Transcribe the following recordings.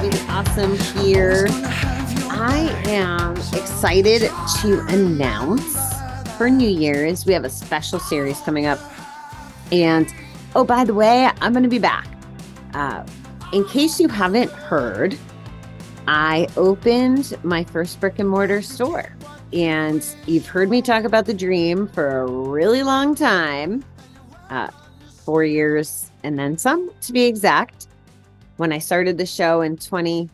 the Awesome here. I am excited to announce for New Year's, we have a special series coming up. And oh, by the way, I'm going to be back. Uh, in case you haven't heard, I opened my first brick and mortar store. And you've heard me talk about the dream for a really long time uh, four years and then some, to be exact. When I started the show in 20,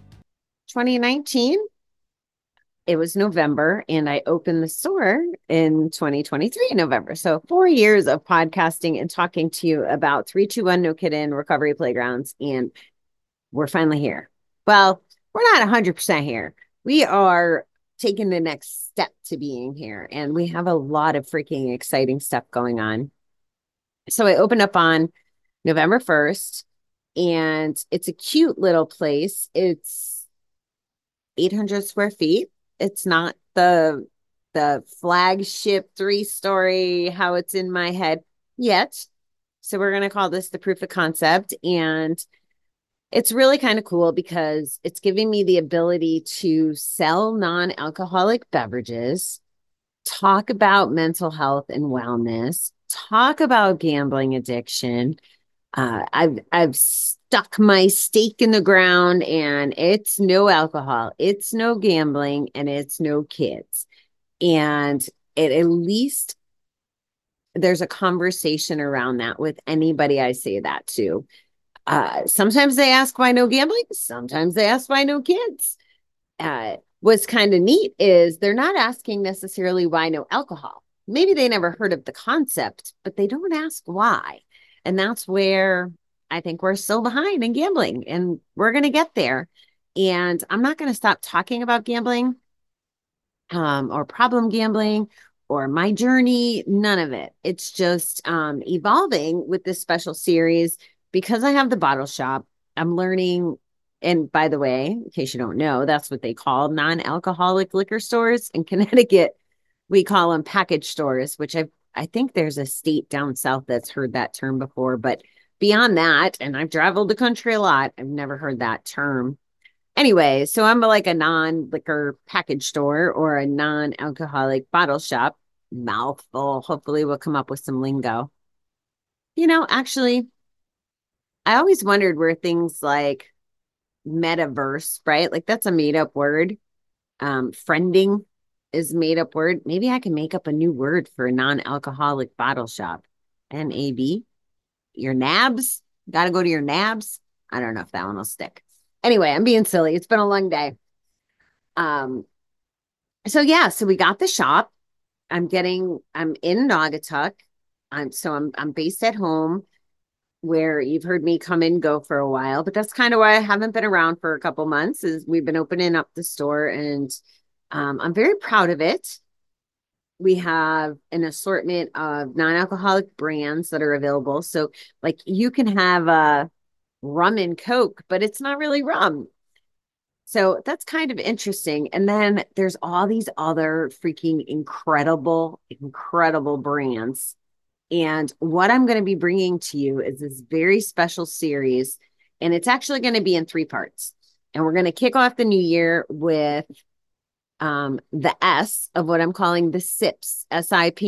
2019, it was November, and I opened the store in 2023 November. So, four years of podcasting and talking to you about 321 No Kiddin Recovery Playgrounds. And we're finally here. Well, we're not 100% here. We are taking the next step to being here, and we have a lot of freaking exciting stuff going on. So, I opened up on November 1st, and it's a cute little place. It's 800 square feet it's not the the flagship three story how it's in my head yet. So we're going to call this the proof of concept and it's really kind of cool because it's giving me the ability to sell non-alcoholic beverages, talk about mental health and wellness, talk about gambling addiction. Uh, I've I've stuck my stake in the ground and it's no alcohol, it's no gambling, and it's no kids. And it at least there's a conversation around that with anybody I say that to. Uh, sometimes they ask why no gambling, sometimes they ask why no kids. Uh, what's kind of neat is they're not asking necessarily why no alcohol. Maybe they never heard of the concept, but they don't ask why. And that's where I think we're still behind in gambling and we're going to get there. And I'm not going to stop talking about gambling um, or problem gambling or my journey, none of it. It's just um, evolving with this special series because I have the bottle shop. I'm learning. And by the way, in case you don't know, that's what they call non alcoholic liquor stores in Connecticut. We call them package stores, which I I think there's a state down south that's heard that term before, but beyond that, and I've traveled the country a lot, I've never heard that term. Anyway, so I'm like a non liquor package store or a non alcoholic bottle shop. Mouthful. Hopefully, we'll come up with some lingo. You know, actually, I always wondered where things like metaverse, right? Like that's a made up word. Um, friending is made up word. Maybe I can make up a new word for a non alcoholic bottle shop. N A B your nabs. Got to go to your nabs. I don't know if that one will stick. Anyway, I'm being silly. It's been a long day. Um, so yeah, so we got the shop. I'm getting, I'm in Naugatuck. I'm so I'm I'm based at home where you've heard me come and go for a while, but that's kind of why I haven't been around for a couple months is we've been opening up the store and um, I'm very proud of it we have an assortment of non-alcoholic brands that are available. So like you can have a rum and coke, but it's not really rum. So that's kind of interesting. And then there's all these other freaking incredible, incredible brands. And what I'm going to be bringing to you is this very special series. And it's actually going to be in three parts. And we're going to kick off the new year with um, the S of what I'm calling the SIPs, SIP.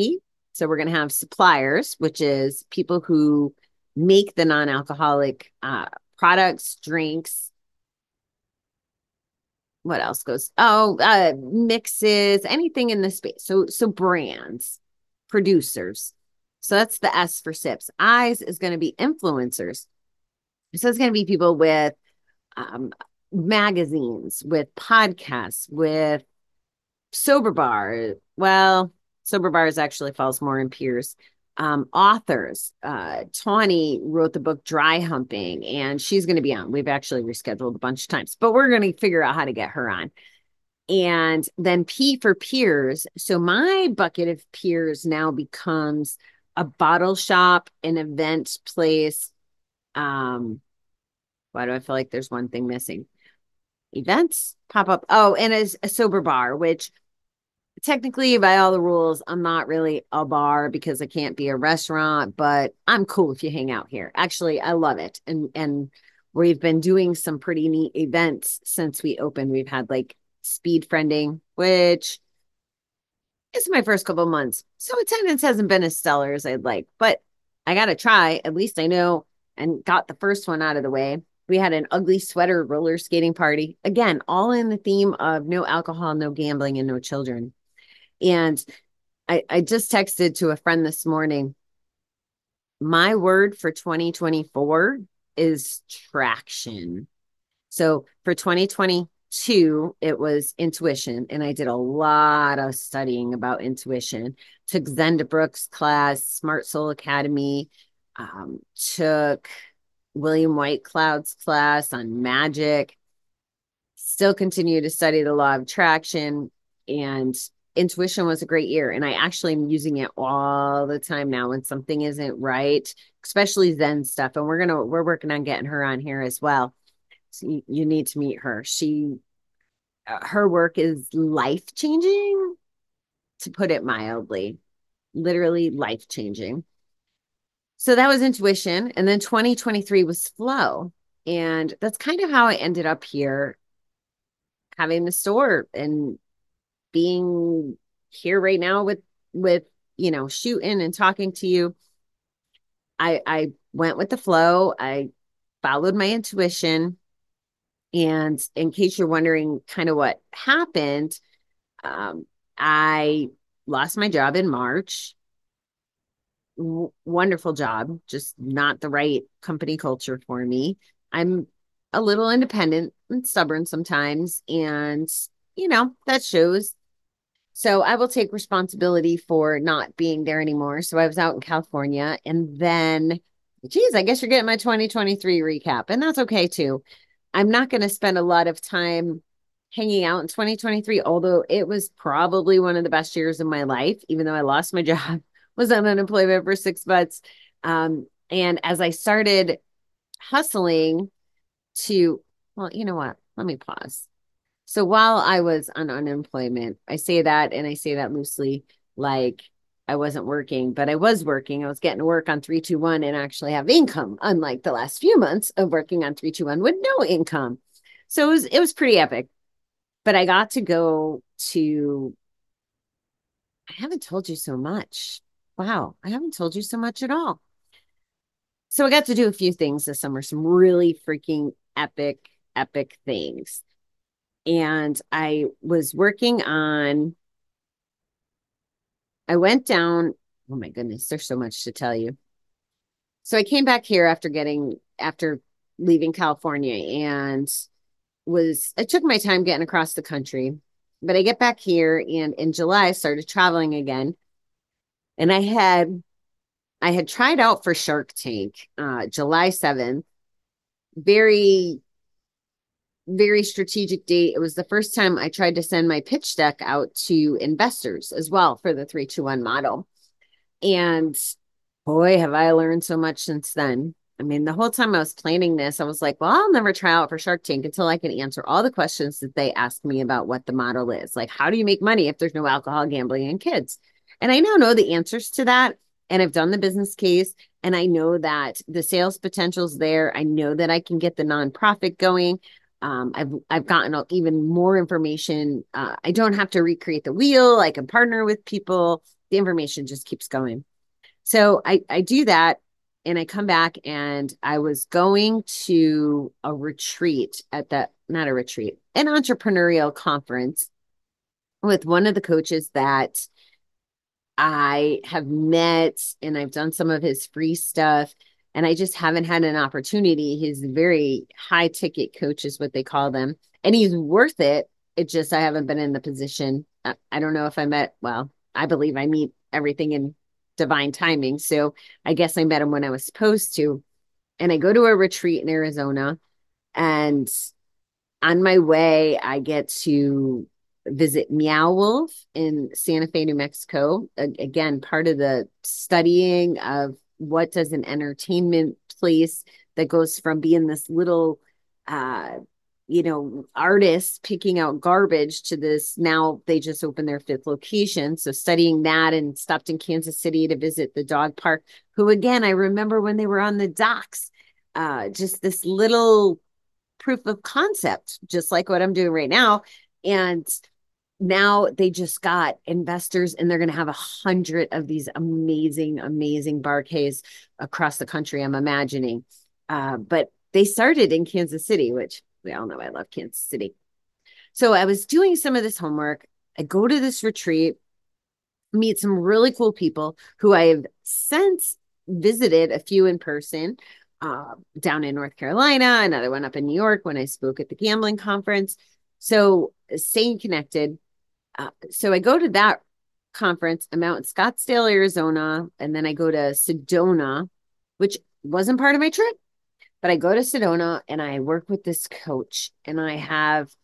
So we're going to have suppliers, which is people who make the non alcoholic uh, products, drinks. What else goes? Oh, uh, mixes, anything in the space. So, so brands, producers. So that's the S for SIPs. I's is going to be influencers. So it's going to be people with um, magazines, with podcasts, with sober bar. Well, sober bars actually falls more in peers. Um, authors. Uh, Tawny wrote the book Dry Humping, and she's going to be on. We've actually rescheduled a bunch of times, but we're going to figure out how to get her on. And then P for peers. So my bucket of peers now becomes a bottle shop, an event place. Um, why do I feel like there's one thing missing? Events pop up. Oh, and a, a sober bar, which technically by all the rules, I'm not really a bar because I can't be a restaurant, but I'm cool if you hang out here. Actually, I love it. And and we've been doing some pretty neat events since we opened. We've had like speed friending, which is my first couple months. So attendance hasn't been as stellar as I'd like, but I got to try. At least I know and got the first one out of the way. We had an ugly sweater roller skating party. Again, all in the theme of no alcohol, no gambling, and no children. And I, I just texted to a friend this morning. My word for 2024 is traction. So for 2022, it was intuition. And I did a lot of studying about intuition. Took Zenda Brooks class, Smart Soul Academy, um, took William Whitecloud's class on magic, still continue to study the law of attraction. And intuition was a great year. And I actually am using it all the time now when something isn't right, especially Zen stuff. And we're to, we're working on getting her on here as well. So you, you need to meet her. She, uh, her work is life changing, to put it mildly, literally life changing. So that was intuition. And then 2023 was flow. And that's kind of how I ended up here having the store and being here right now with with you know shooting and talking to you i i went with the flow. I followed my intuition. And in case you're wondering kind of what happened um, i lost my job in march. W- wonderful job just not the right company culture for me. I'm a little independent and stubborn sometimes. And you know that shows so I will take responsibility for not being there anymore. So I was out in California and then, geez, I guess you're getting my 2023 recap, and that's okay too. I'm not going to spend a lot of time hanging out in 2023, although it was probably one of the best years of my life, even though I lost my job, was on unemployment for six months. Um, and as I started hustling to, well, you know what? Let me pause. So while I was on unemployment, I say that and I say that loosely, like I wasn't working, but I was working. I was getting to work on 321 and actually have income, unlike the last few months of working on 321 with no income. So it was it was pretty epic. But I got to go to I haven't told you so much. Wow, I haven't told you so much at all. So I got to do a few things this summer, some really freaking epic, epic things and I was working on I went down oh my goodness there's so much to tell you. So I came back here after getting after leaving California and was I took my time getting across the country. But I get back here and in July I started traveling again. And I had I had tried out for Shark Tank uh July 7th. Very very strategic date. It was the first time I tried to send my pitch deck out to investors as well for the 321 model. And boy, have I learned so much since then. I mean, the whole time I was planning this, I was like, well, I'll never try out for Shark Tank until I can answer all the questions that they ask me about what the model is. Like, how do you make money if there's no alcohol, gambling, and kids? And I now know the answers to that. And I've done the business case and I know that the sales potential is there. I know that I can get the nonprofit going um, I've I've gotten even more information. Uh, I don't have to recreate the wheel. I can partner with people. The information just keeps going. So I I do that, and I come back, and I was going to a retreat at that not a retreat, an entrepreneurial conference with one of the coaches that I have met, and I've done some of his free stuff and I just haven't had an opportunity. He's very high ticket coach, is what they call them, and he's worth it. It just I haven't been in the position. I, don't know if I met. Well, I believe I meet everything in divine timing. So I guess I met him when I was supposed to. And I go to a retreat in Arizona, and on my way, I get to visit Meow Wolf in Santa Fe, New Mexico. Again, part of the studying of what does an entertainment place that goes from being this little uh you know, artists picking out garbage to this. Now they just opened their fifth location. So studying that and stopped in Kansas City to visit the dog park, who again, I remember when they were on the docks, uh, just this little proof of concept, just like what I'm doing right now. And now they just got investors and they're going to have a hundred of these amazing, amazing Bar Ks across the country, I'm imagining. Uh, but they started in Kansas City, which we all know I love Kansas City. So I was doing some of this homework. I go to this retreat, meet some really cool people who I have since visited a few in person uh, down in North Carolina, another one up in New York when I spoke at the gambling conference. So staying connected. Uh, so I go to that conference. I'm out in Scottsdale, Arizona, and then I go to Sedona, which wasn't part of my trip. But I go to Sedona and I work with this coach, and I have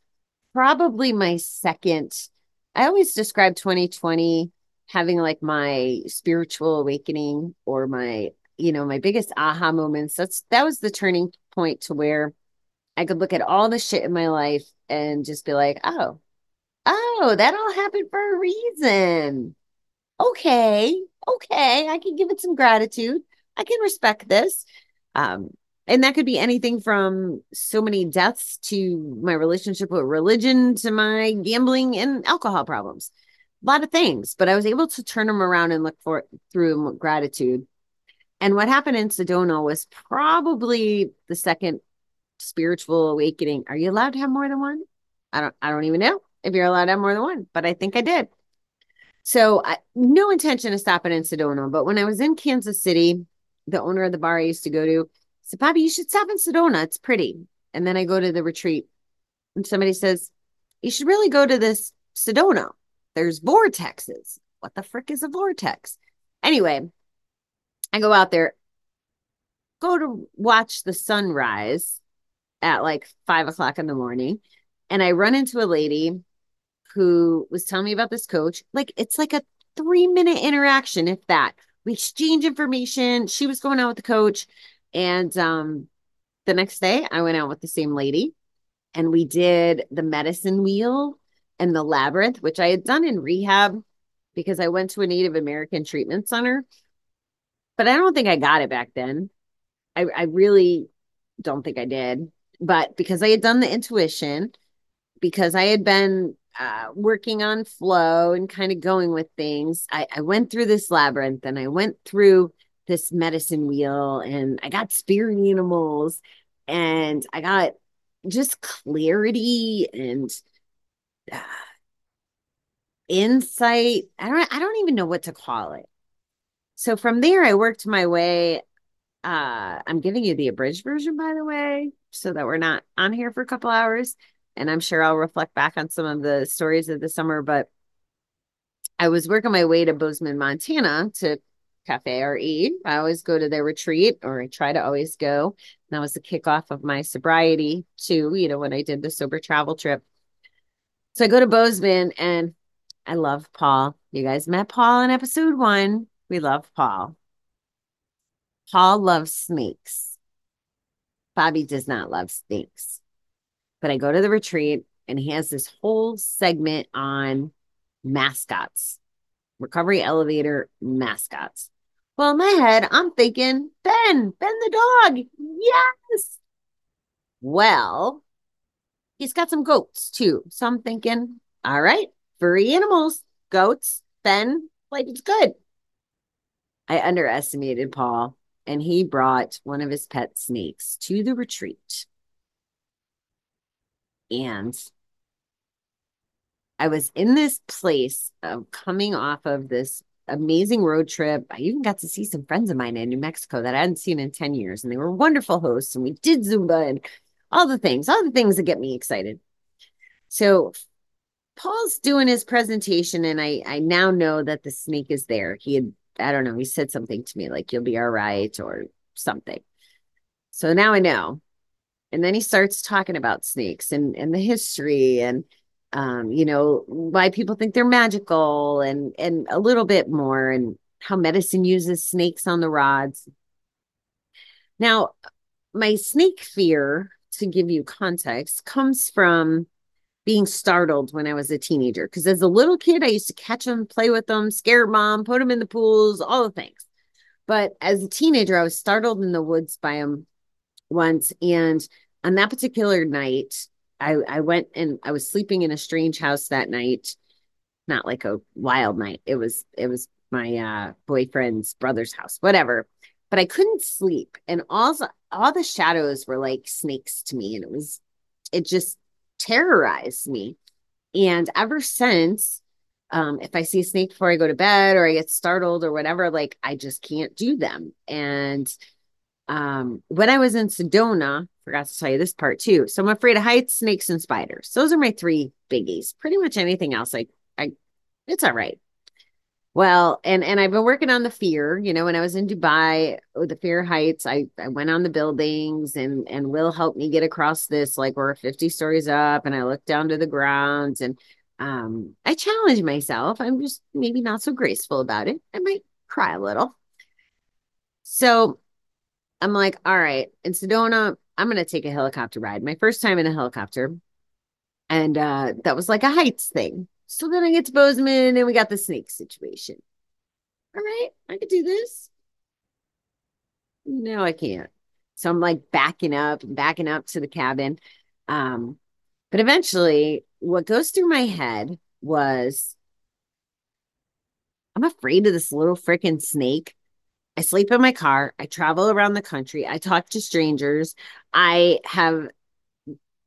probably my second. I always describe 2020 having like my spiritual awakening or my, you know, my biggest aha moments. That's that was the turning point to where I could look at all the shit in my life and just be like, oh, oh, that all happened for a reason. Okay, okay, I can give it some gratitude. I can respect this. Um, and that could be anything from so many deaths to my relationship with religion to my gambling and alcohol problems a lot of things but i was able to turn them around and look for through gratitude and what happened in sedona was probably the second spiritual awakening are you allowed to have more than one i don't i don't even know if you're allowed to have more than one but i think i did so I, no intention of stopping in sedona but when i was in kansas city the owner of the bar i used to go to said, Bobby, you should stop in Sedona. It's pretty. And then I go to the retreat and somebody says, You should really go to this Sedona. There's vortexes. What the frick is a vortex? Anyway, I go out there, go to watch the sunrise at like five o'clock in the morning. And I run into a lady who was telling me about this coach. Like it's like a three minute interaction, if that. We exchange information. She was going out with the coach. And um, the next day, I went out with the same lady and we did the medicine wheel and the labyrinth, which I had done in rehab because I went to a Native American treatment center. But I don't think I got it back then. I, I really don't think I did. But because I had done the intuition, because I had been uh, working on flow and kind of going with things, I, I went through this labyrinth and I went through this medicine wheel and I got spirit animals and I got just clarity and uh, insight. I don't I don't even know what to call it. So from there I worked my way uh I'm giving you the abridged version by the way so that we're not on here for a couple hours and I'm sure I'll reflect back on some of the stories of the summer but I was working my way to Bozeman, Montana to Cafe RE. I always go to their retreat, or I try to always go. And that was the kickoff of my sobriety, too, you know, when I did the sober travel trip. So I go to Bozeman and I love Paul. You guys met Paul in episode one. We love Paul. Paul loves snakes. Bobby does not love snakes. But I go to the retreat and he has this whole segment on mascots recovery elevator mascots. Well, in my head, I'm thinking, Ben, Ben the dog. Yes. Well, he's got some goats too. So I'm thinking, all right, furry animals, goats, Ben, like it's good. I underestimated Paul, and he brought one of his pet snakes to the retreat. And I was in this place of coming off of this amazing road trip. I even got to see some friends of mine in New Mexico that I hadn't seen in 10 years, and they were wonderful hosts. And we did Zumba and all the things, all the things that get me excited. So Paul's doing his presentation, and I I now know that the snake is there. He had, I don't know, he said something to me like, you'll be all right, or something. So now I know. And then he starts talking about snakes and, and the history and um, you know, why people think they're magical and and a little bit more and how medicine uses snakes on the rods. Now, my snake fear to give you context, comes from being startled when I was a teenager. Because as a little kid, I used to catch them, play with them, scare mom, put them in the pools, all the things. But as a teenager, I was startled in the woods by them once. And on that particular night, I, I went and I was sleeping in a strange house that night. Not like a wild night. It was it was my uh boyfriend's brother's house, whatever. But I couldn't sleep. And all all the shadows were like snakes to me. And it was it just terrorized me. And ever since, um, if I see a snake before I go to bed or I get startled or whatever, like I just can't do them. And um, when I was in Sedona, forgot to tell you this part too. So I'm afraid of heights, snakes, and spiders. Those are my three biggies. Pretty much anything else, like I, it's all right. Well, and and I've been working on the fear. You know, when I was in Dubai with the fear heights, I I went on the buildings and and Will helped me get across this. Like we're 50 stories up, and I looked down to the grounds, and um, I challenged myself. I'm just maybe not so graceful about it. I might cry a little. So I'm like, all right, in Sedona, I'm gonna take a helicopter ride. My first time in a helicopter, and uh, that was like a heights thing. So then I get to Bozeman and we got the snake situation. All right, I could do this. No, I can't. So I'm like backing up and backing up to the cabin. Um, but eventually, what goes through my head was I'm afraid of this little freaking snake. I sleep in my car. I travel around the country. I talk to strangers. I have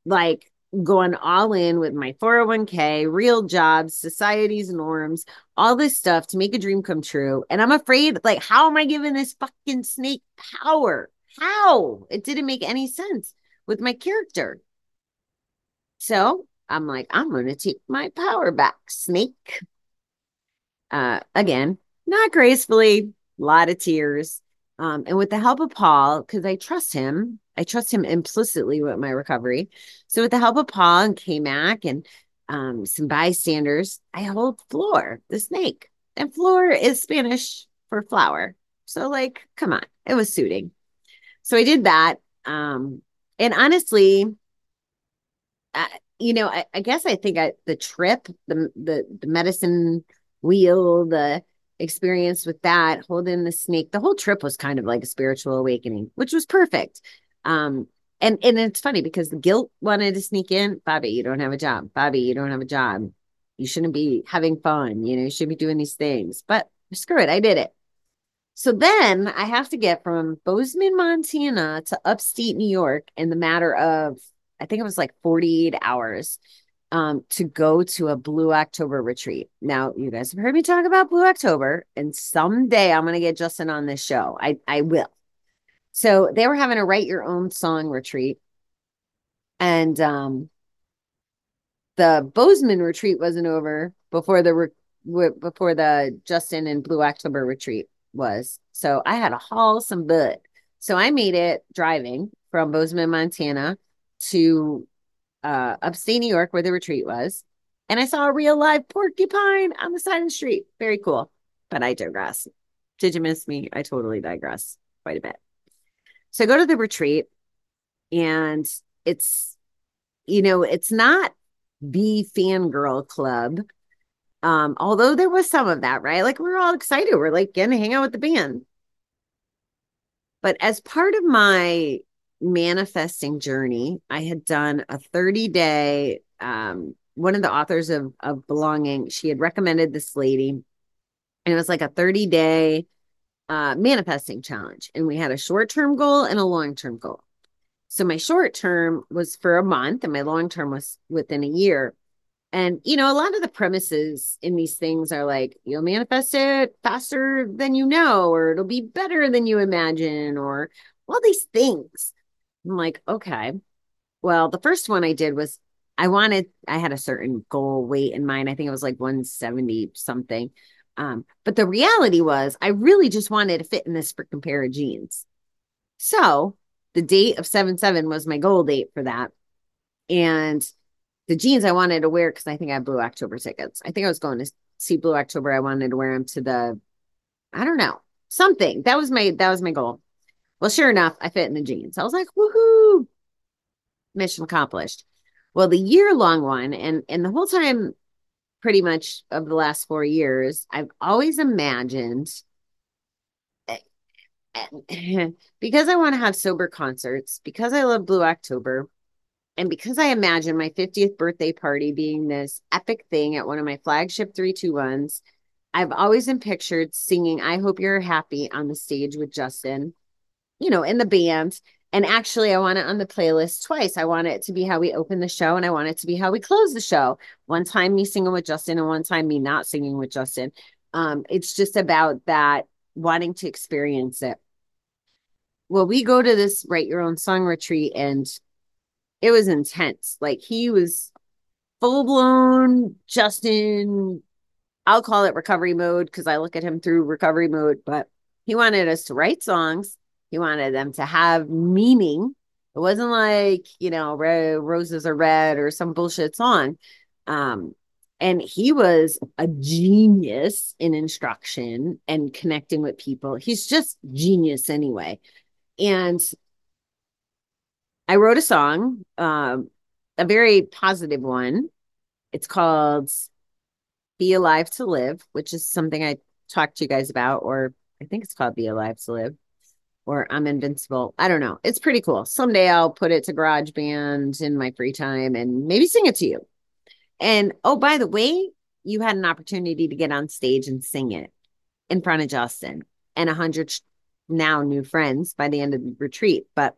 like going all in with my 401k, real jobs, society's norms, all this stuff to make a dream come true. And I'm afraid, like, how am I giving this fucking snake power? How? It didn't make any sense with my character. So I'm like, I'm going to take my power back, snake. Uh, again, not gracefully, a lot of tears. Um, and with the help of Paul, because I trust him, I trust him implicitly with my recovery. So with the help of Paul and K-Mac and um, some bystanders, I hold Flor, the snake. And Flor is Spanish for flower. So like, come on, it was suiting. So I did that. Um, and honestly, I, you know, I, I guess I think I, the trip, the, the the medicine wheel, the experience with that, holding the snake, the whole trip was kind of like a spiritual awakening, which was perfect. Um, and and it's funny because the guilt wanted to sneak in. Bobby, you don't have a job. Bobby, you don't have a job. You shouldn't be having fun. You know, you should be doing these things. But screw it, I did it. So then I have to get from Bozeman, Montana to upstate New York in the matter of, I think it was like 48 hours um, to go to a Blue October retreat. Now, you guys have heard me talk about Blue October, and someday I'm going to get Justin on this show. I, I will. So they were having a write your own song retreat. And um, the Bozeman retreat wasn't over before the re- before the Justin and Blue October retreat was. So I had to haul some butt. So I made it driving from Bozeman, Montana to uh, upstate New York where the retreat was. And I saw a real live porcupine on the side of the street. Very cool. But I digress. Did you miss me? I totally digress quite a bit. So I go to the retreat and it's, you know, it's not the fangirl club. Um, although there was some of that, right? Like we're all excited. We're like getting to hang out with the band. But as part of my manifesting journey, I had done a 30 day, um, one of the authors of, of Belonging, she had recommended this lady, and it was like a 30 day uh, manifesting challenge. And we had a short term goal and a long term goal. So my short term was for a month and my long term was within a year. And, you know, a lot of the premises in these things are like, you'll manifest it faster than you know, or it'll be better than you imagine, or all these things. I'm like, okay. Well, the first one I did was I wanted, I had a certain goal weight in mind. I think it was like 170 something. Um, but the reality was, I really just wanted to fit in this freaking pair of jeans. So the date of 7 7 was my goal date for that. And the jeans I wanted to wear because I think I have Blue October tickets. I think I was going to see Blue October. I wanted to wear them to the, I don't know, something. That was my that was my goal. Well, sure enough, I fit in the jeans. I was like, woohoo. mission accomplished. Well, the year long one, and and the whole time, pretty much of the last four years, I've always imagined because I want to have sober concerts, because I love Blue October, and because I imagine my 50th birthday party being this epic thing at one of my flagship 321s, I've always been pictured singing I Hope You're Happy on the stage with Justin, you know, in the band. And actually, I want it on the playlist twice. I want it to be how we open the show, and I want it to be how we close the show. One time, me singing with Justin, and one time, me not singing with Justin. Um, it's just about that wanting to experience it well, we go to this write your own song retreat and it was intense. Like he was full blown Justin, I'll call it recovery mode because I look at him through recovery mode, but he wanted us to write songs. He wanted them to have meaning. It wasn't like, you know, roses are red or some bullshit song. Um, and he was a genius in instruction and connecting with people. He's just genius anyway. And I wrote a song, um, a very positive one. It's called Be Alive to Live, which is something I talked to you guys about, or I think it's called Be Alive to Live, or I'm Invincible. I don't know. It's pretty cool. Someday I'll put it to Garage GarageBand in my free time and maybe sing it to you. And oh, by the way, you had an opportunity to get on stage and sing it in front of Justin and a hundred now new friends by the end of the retreat. But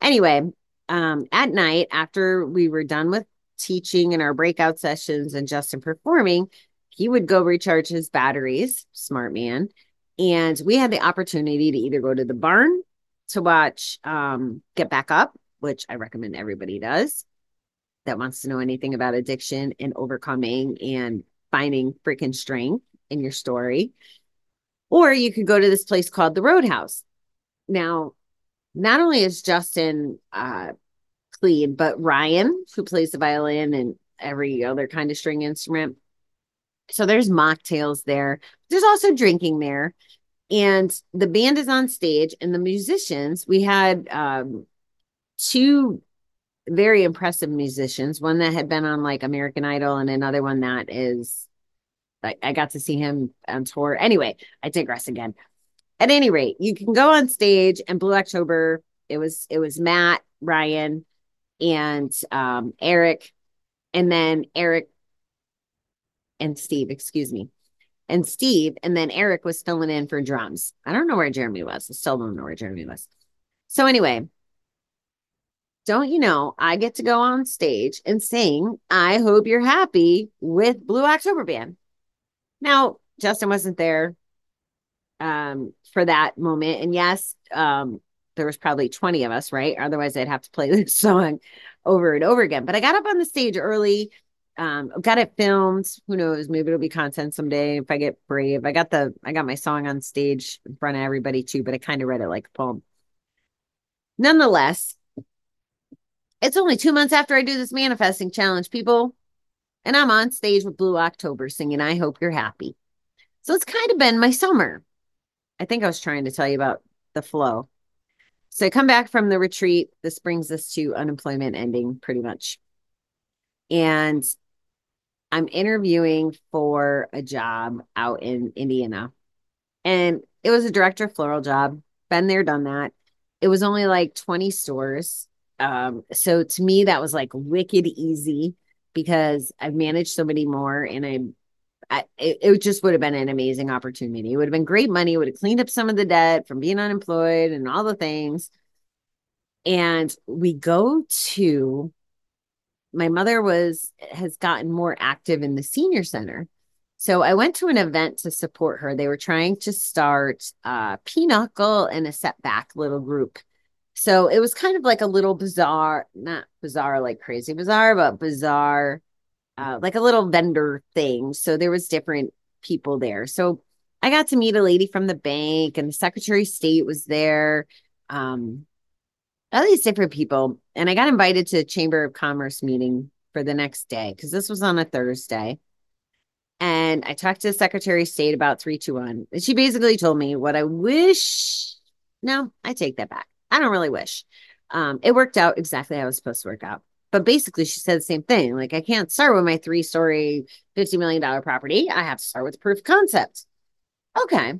anyway, um, at night after we were done with teaching and our breakout sessions and Justin performing, he would go recharge his batteries, smart man. And we had the opportunity to either go to the barn to watch um, Get Back Up, which I recommend everybody does that wants to know anything about addiction and overcoming and finding freaking strength in your story. Or you could go to this place called the Roadhouse. Now, not only is Justin uh, clean, but Ryan, who plays the violin and every other kind of string instrument. So there's mocktails there. There's also drinking there. And the band is on stage, and the musicians, we had um, two very impressive musicians, one that had been on like American Idol, and another one that is I, I got to see him on tour. Anyway, I digress again. At any rate, you can go on stage and Blue October. It was it was Matt, Ryan, and um, Eric, and then Eric and Steve, excuse me. And Steve, and then Eric was filling in for drums. I don't know where Jeremy was. I still don't know where Jeremy was. So anyway, don't you know, I get to go on stage and sing I Hope You're Happy with Blue October Band. Now, Justin wasn't there um, for that moment. And yes, um, there was probably 20 of us, right? Otherwise, I'd have to play this song over and over again. But I got up on the stage early. Um, I've got it filmed. Who knows? Maybe it'll be content someday if I get brave. I got the I got my song on stage in front of everybody too, but I kind of read it like a poem. Nonetheless, it's only two months after I do this manifesting challenge, people and I'm on stage with Blue October singing I Hope You're Happy. So it's kind of been my summer. I think I was trying to tell you about the flow. So I come back from the retreat. This brings us to unemployment ending pretty much. And I'm interviewing for a job out in Indiana. And it was a director floral job. Been there, done that. It was only like 20 stores. Um, so to me, that was like wicked easy because I've managed so many more and I'm I, it, it just would have been an amazing opportunity. It would have been great money. It would have cleaned up some of the debt from being unemployed and all the things. And we go to my mother was has gotten more active in the senior center. So I went to an event to support her. They were trying to start a pinochle and a setback little group so it was kind of like a little bizarre, not bizarre like crazy bizarre, but bizarre, uh, like a little vendor thing. So there was different people there. So I got to meet a lady from the bank, and the Secretary of State was there. Um, all these different people, and I got invited to a Chamber of Commerce meeting for the next day because this was on a Thursday. And I talked to the Secretary of State about 321. And she basically told me what I wish. No, I take that back. I don't really wish. Um, it worked out exactly how it was supposed to work out. But basically, she said the same thing. Like, I can't start with my three story, $50 million property. I have to start with proof of concept. Okay.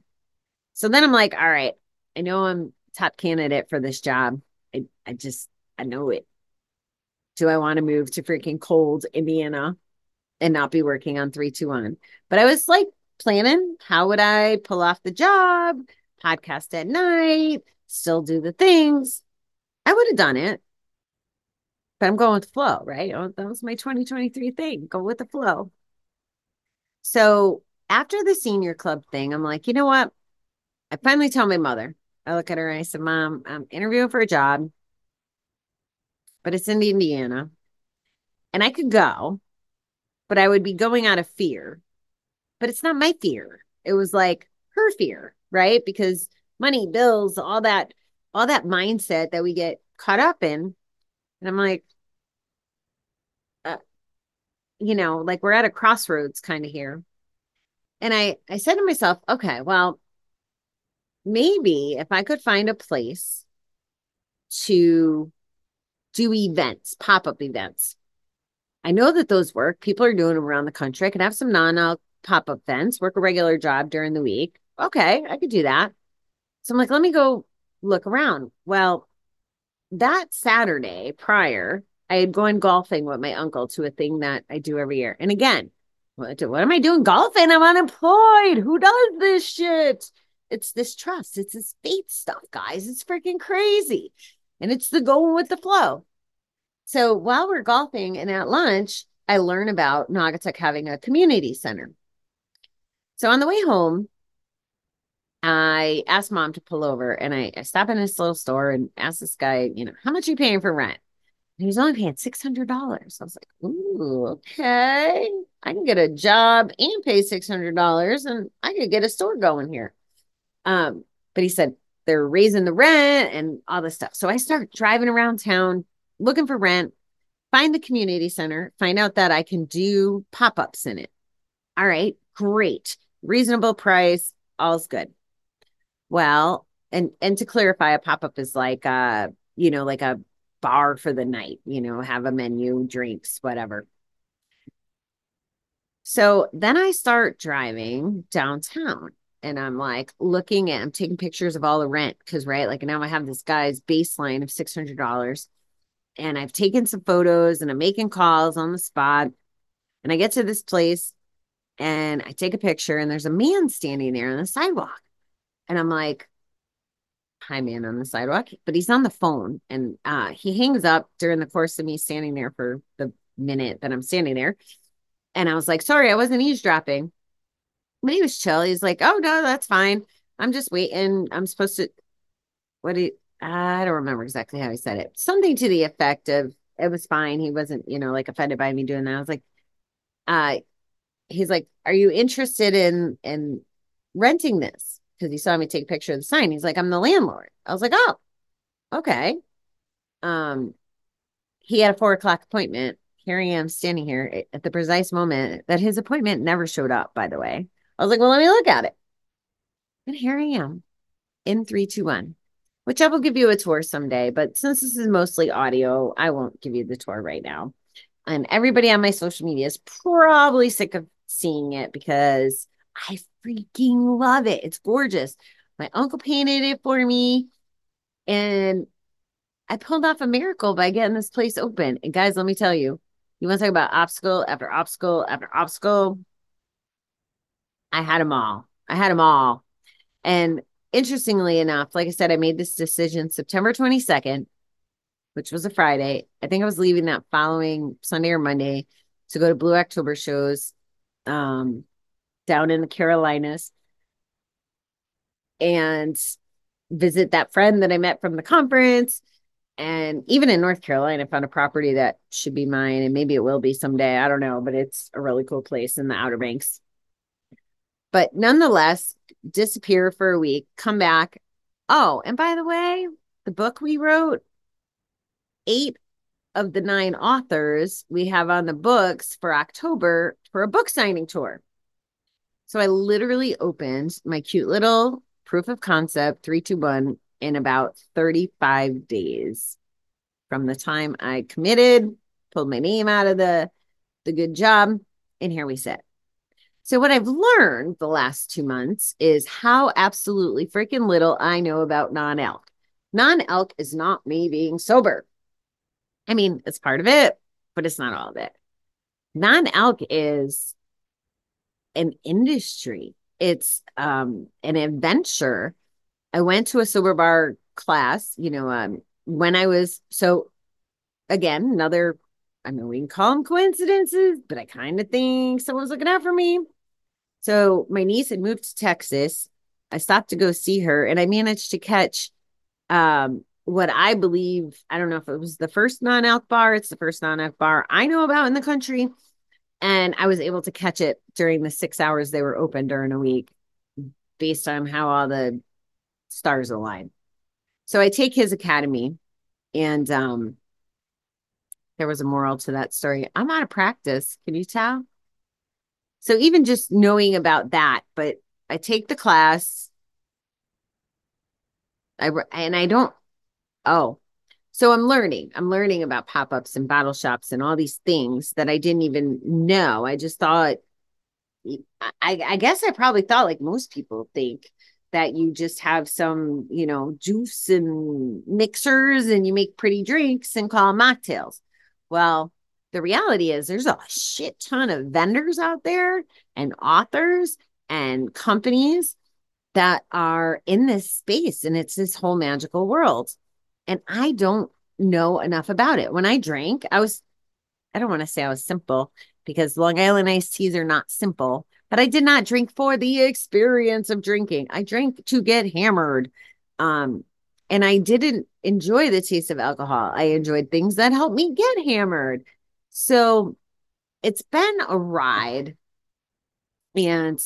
So then I'm like, all right, I know I'm top candidate for this job. I, I just, I know it. Do I want to move to freaking cold Indiana and not be working on 321? But I was like planning, how would I pull off the job, podcast at night, still do the things? I would have done it. But I'm going with flow, right? Oh, that was my 2023 thing. Go with the flow. So after the senior club thing, I'm like, you know what? I finally tell my mother. I look at her and I said, Mom, I'm interviewing for a job, but it's in Indiana. And I could go, but I would be going out of fear. But it's not my fear. It was like her fear, right? Because money, bills, all that, all that mindset that we get caught up in. And I'm like, uh, you know, like we're at a crossroads kind of here. And I, I said to myself, okay, well, maybe if I could find a place to do events, pop up events. I know that those work. People are doing them around the country. I could have some non pop up events, work a regular job during the week. Okay, I could do that. So I'm like, let me go look around. Well, that Saturday prior, I had gone golfing with my uncle to a thing that I do every year. And again, what, what am I doing golfing? I'm unemployed. Who does this shit? It's this trust. It's this faith stuff, guys. It's freaking crazy. And it's the going with the flow. So while we're golfing and at lunch, I learn about Naugatuck having a community center. So on the way home, I asked mom to pull over and I, I stop in this little store and ask this guy, you know, how much are you paying for rent? And he was only paying $600. I was like, ooh, okay. I can get a job and pay $600 and I could get a store going here. Um, but he said they're raising the rent and all this stuff. So I start driving around town looking for rent, find the community center, find out that I can do pop ups in it. All right, great. Reasonable price, all's good. Well, and and to clarify, a pop up is like uh, you know, like a bar for the night, you know, have a menu, drinks, whatever. So then I start driving downtown and I'm like looking at, I'm taking pictures of all the rent because, right, like now I have this guy's baseline of $600 and I've taken some photos and I'm making calls on the spot. And I get to this place and I take a picture and there's a man standing there on the sidewalk. And I'm like, hi man on the sidewalk, but he's on the phone and uh, he hangs up during the course of me standing there for the minute that I'm standing there. And I was like, sorry, I wasn't eavesdropping. But he was chill. He's like, oh no, that's fine. I'm just waiting. I'm supposed to what do you I don't remember exactly how he said it. Something to the effect of it was fine. He wasn't, you know, like offended by me doing that. I was like, uh, he's like, Are you interested in in renting this? Because he saw me take a picture of the sign. He's like, I'm the landlord. I was like, Oh, okay. Um, he had a four o'clock appointment. Here I am standing here at the precise moment that his appointment never showed up, by the way. I was like, Well, let me look at it. And here I am in 321, which I will give you a tour someday. But since this is mostly audio, I won't give you the tour right now. And everybody on my social media is probably sick of seeing it because I freaking love it. It's gorgeous. My uncle painted it for me. And I pulled off a miracle by getting this place open. And guys, let me tell you, you want to talk about obstacle after obstacle after obstacle? I had them all. I had them all. And interestingly enough, like I said, I made this decision September 22nd, which was a Friday. I think I was leaving that following Sunday or Monday to go to Blue October shows um, down in the Carolinas and visit that friend that I met from the conference. And even in North Carolina, I found a property that should be mine, and maybe it will be someday. I don't know, but it's a really cool place in the Outer Banks. But nonetheless, disappear for a week, come back. Oh, and by the way, the book we wrote, eight of the nine authors we have on the books for October for a book signing tour. So I literally opened my cute little proof of concept 321 in about 35 days. from the time I committed, pulled my name out of the the good job, and here we sit. So what I've learned the last 2 months is how absolutely freaking little I know about non-alc. Non-alc is not me being sober. I mean, it's part of it, but it's not all of it. Non-alc is an industry. It's um an adventure. I went to a sober bar class, you know, um when I was so again, another I mean, we can call them coincidences, but I kind of think someone's looking out for me. So my niece had moved to Texas. I stopped to go see her and I managed to catch um what I believe, I don't know if it was the first non-alc bar, it's the first non-alc bar I know about in the country. And I was able to catch it during the six hours they were open during a week based on how all the stars align. So I take his academy and um there was a moral to that story. I'm out of practice. Can you tell? So even just knowing about that, but I take the class. I and I don't. Oh, so I'm learning. I'm learning about pop ups and bottle shops and all these things that I didn't even know. I just thought. I, I guess I probably thought like most people think that you just have some, you know, juice and mixers and you make pretty drinks and call them mocktails. Well, the reality is there's a shit ton of vendors out there and authors and companies that are in this space and it's this whole magical world. And I don't know enough about it. When I drank, I was, I don't want to say I was simple because Long Island iced teas are not simple, but I did not drink for the experience of drinking. I drank to get hammered. Um, and I didn't enjoy the taste of alcohol. I enjoyed things that helped me get hammered. So it's been a ride. And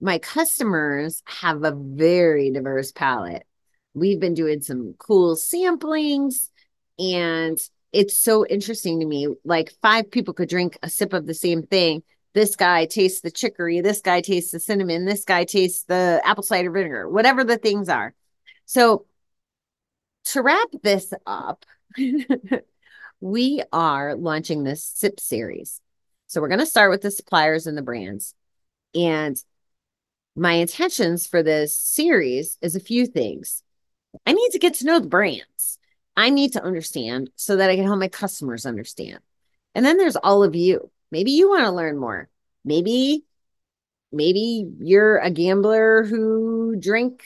my customers have a very diverse palette. We've been doing some cool samplings, and it's so interesting to me. Like, five people could drink a sip of the same thing. This guy tastes the chicory, this guy tastes the cinnamon, this guy tastes the apple cider vinegar, whatever the things are. So, to wrap this up, we are launching this SIP series. So we're going to start with the suppliers and the brands. And my intentions for this series is a few things. I need to get to know the brands. I need to understand so that I can help my customers understand. And then there's all of you. Maybe you want to learn more. Maybe maybe you're a gambler who drink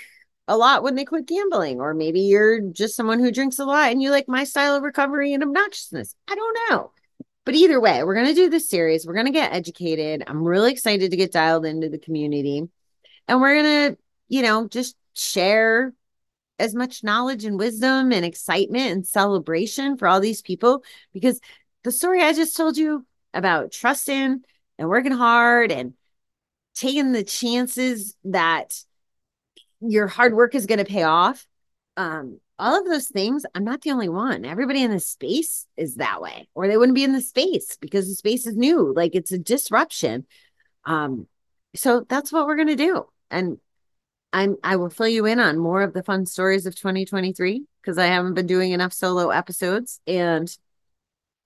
a lot when they quit gambling, or maybe you're just someone who drinks a lot and you like my style of recovery and obnoxiousness. I don't know. But either way, we're going to do this series. We're going to get educated. I'm really excited to get dialed into the community. And we're going to, you know, just share as much knowledge and wisdom and excitement and celebration for all these people because the story I just told you about trusting and working hard and taking the chances that your hard work is going to pay off. Um, all of those things, I'm not the only one. Everybody in the space is that way, or they wouldn't be in the space because the space is new. Like it's a disruption. Um, so that's what we're gonna do. And I'm I will fill you in on more of the fun stories of 2023 because I haven't been doing enough solo episodes and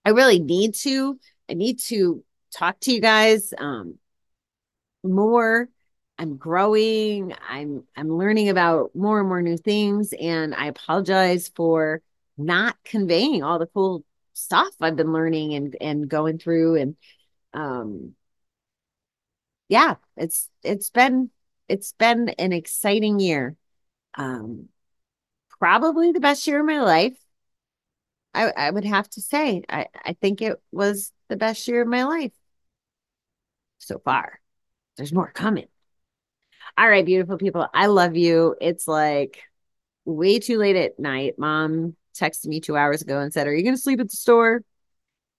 I really need to. I need to talk to you guys um more I'm growing. I'm I'm learning about more and more new things and I apologize for not conveying all the cool stuff I've been learning and and going through and um yeah, it's it's been it's been an exciting year. Um probably the best year of my life. I I would have to say. I I think it was the best year of my life so far. There's more coming. All right, beautiful people. I love you. It's like way too late at night. Mom texted me two hours ago and said, Are you going to sleep at the store?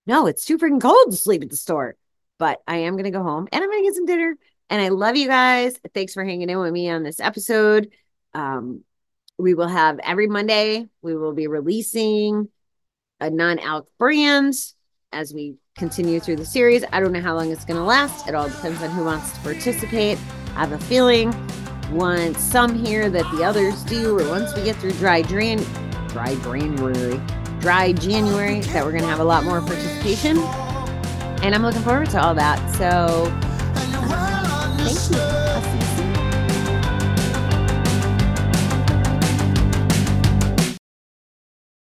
No, it's too freaking cold to sleep at the store. But I am going to go home and I'm going to get some dinner. And I love you guys. Thanks for hanging in with me on this episode. Um, we will have every Monday, we will be releasing a non alc brand as we continue through the series. I don't know how long it's going to last. It all depends on who wants to participate. I have a feeling once some hear that the others do, or once we get through dry dry January, dry January that we're going to have a lot more participation. And I'm looking forward to all that. So